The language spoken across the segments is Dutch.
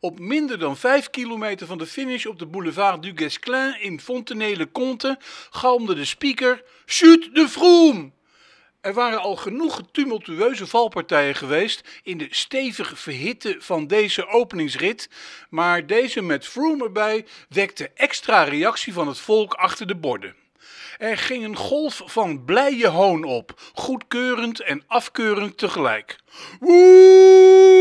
Op minder dan 5 kilometer van de finish op de boulevard du Guesclin in Fontenay-le-Comte galmde de speaker Chute de Froome! Er waren al genoeg tumultueuze valpartijen geweest in de stevig verhitte van deze openingsrit, maar deze met Froome erbij wekte extra reactie van het volk achter de borden. Er ging een golf van blije hoon op, goedkeurend en afkeurend tegelijk. Woe!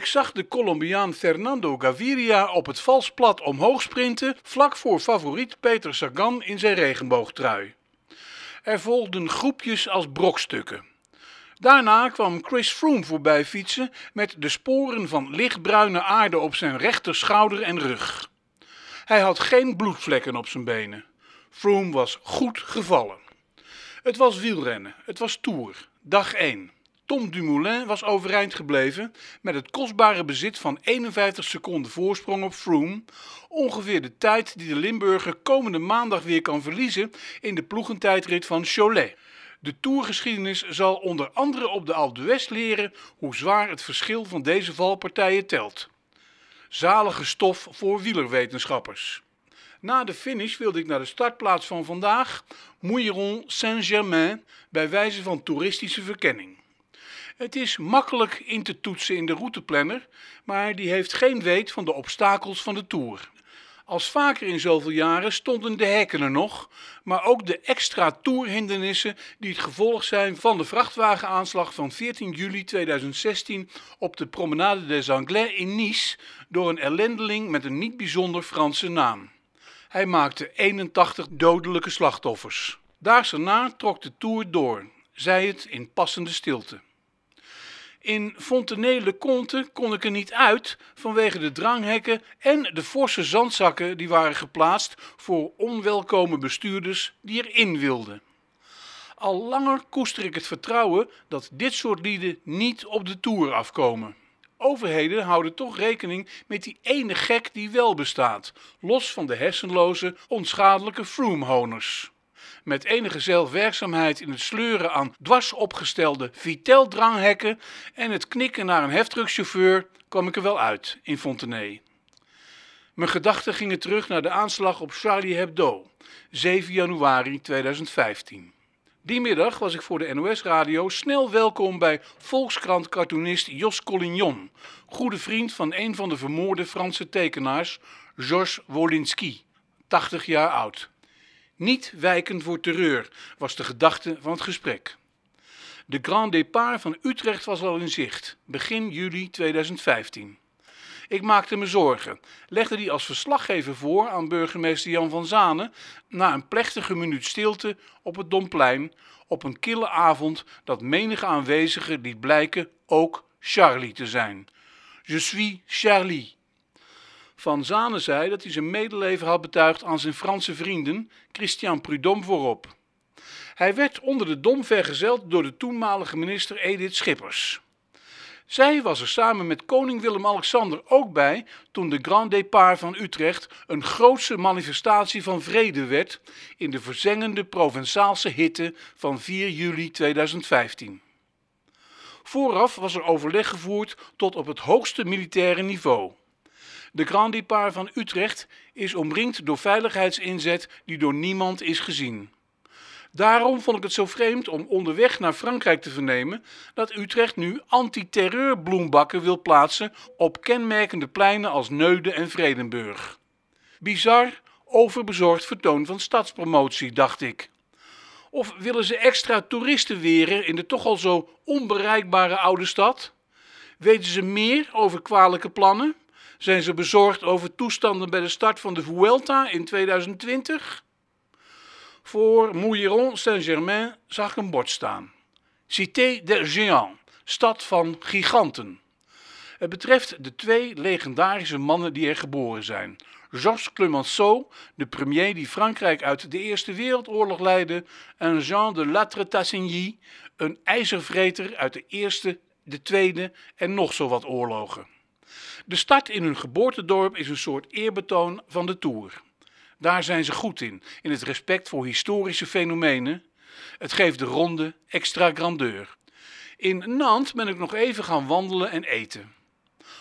Ik zag de Colombiaan Fernando Gaviria op het valsplat omhoog sprinten, vlak voor favoriet Peter Sagan in zijn regenboogtrui. Er volgden groepjes als brokstukken. Daarna kwam Chris Froome voorbij fietsen met de sporen van lichtbruine aarde op zijn rechterschouder en rug. Hij had geen bloedvlekken op zijn benen. Froome was goed gevallen. Het was wielrennen, het was Tour, dag 1. Tom Dumoulin was overeind gebleven met het kostbare bezit van 51 seconden voorsprong op Froome, ongeveer de tijd die de Limburger komende maandag weer kan verliezen in de ploegentijdrit van Cholet. De tourgeschiedenis zal onder andere op de Alpe d'Huez leren hoe zwaar het verschil van deze valpartijen telt. Zalige stof voor wielerwetenschappers. Na de finish wilde ik naar de startplaats van vandaag, Mouilleron Saint-Germain, bij wijze van toeristische verkenning. Het is makkelijk in te toetsen in de routeplanner, maar die heeft geen weet van de obstakels van de Tour. Als vaker in zoveel jaren stonden de hekken er nog, maar ook de extra toerhindernissen die het gevolg zijn van de vrachtwagenaanslag van 14 juli 2016 op de Promenade des Anglais in Nice door een ellendeling met een niet bijzonder Franse naam. Hij maakte 81 dodelijke slachtoffers. Daags erna trok de Tour door, zei het in passende stilte. In Fontenay-le-Comte kon ik er niet uit vanwege de dranghekken en de forse zandzakken die waren geplaatst voor onwelkome bestuurders die erin wilden. Al langer koester ik het vertrouwen dat dit soort lieden niet op de toer afkomen. Overheden houden toch rekening met die ene gek die wel bestaat, los van de hersenloze, onschadelijke Froome-honers. Met enige zelfwerkzaamheid in het sleuren aan dwars opgestelde Vitel-dranghekken en het knikken naar een heftruckchauffeur kwam ik er wel uit in Fontenay. Mijn gedachten gingen terug naar de aanslag op Charlie Hebdo, 7 januari 2015. Die middag was ik voor de NOS-radio snel welkom bij Volkskrant-cartoonist Jos Collignon, goede vriend van een van de vermoorde Franse tekenaars, Georges Wolinski, 80 jaar oud. Niet wijken voor terreur was de gedachte van het gesprek. De Grand Départ van Utrecht was al in zicht, begin juli 2015. Ik maakte me zorgen, legde die als verslaggever voor aan burgemeester Jan van Zanen na een plechtige minuut stilte op het Domplein op een kille avond dat menige aanwezige liet blijken ook Charlie te zijn. Je suis Charlie. Van Zanen zei dat hij zijn medeleven had betuigd aan zijn Franse vrienden, Christian Prudhomme voorop. Hij werd onder de dom vergezeld door de toenmalige minister Edith Schippers. Zij was er samen met koning Willem-Alexander ook bij toen de Grand Départ van Utrecht een grootse manifestatie van vrede werd in de verzengende Provençaalse hitte van 4 juli 2015. Vooraf was er overleg gevoerd tot op het hoogste militaire niveau. De Grand Départ van Utrecht is omringd door veiligheidsinzet die door niemand is gezien. Daarom vond ik het zo vreemd om onderweg naar Frankrijk te vernemen dat Utrecht nu antiterreurbloembakken wil plaatsen op kenmerkende pleinen als Neude en Vredenburg. Bizar, overbezorgd vertoon van stadspromotie, dacht ik. Of willen ze extra toeristen weren in de toch al zo onbereikbare oude stad? Weten ze meer over kwalijke plannen? Zijn ze bezorgd over toestanden bij de start van de Vuelta in 2020? Voor Mouilleron Saint-Germain zag ik een bord staan. Cité des Géants, stad van giganten. Het betreft de twee legendarische mannen die er geboren zijn. Georges Clemenceau, de premier die Frankrijk uit de Eerste Wereldoorlog leidde, en Jean de Latretassigny, een ijzervreter uit de Eerste, de Tweede en nog zo wat oorlogen. De start in hun geboortedorp is een soort eerbetoon van de Tour. Daar zijn ze goed in, in het respect voor historische fenomenen. Het geeft de ronde extra grandeur. In Nantes ben ik nog even gaan wandelen en eten.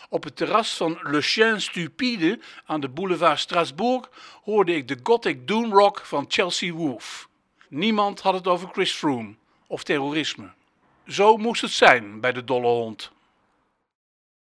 Op het terras van Le Chien Stupide aan de boulevard Strasbourg hoorde ik de gothic doomrock van Chelsea Wolf. Niemand had het over Chris Froome of terrorisme. Zo moest het zijn bij de dolle hond.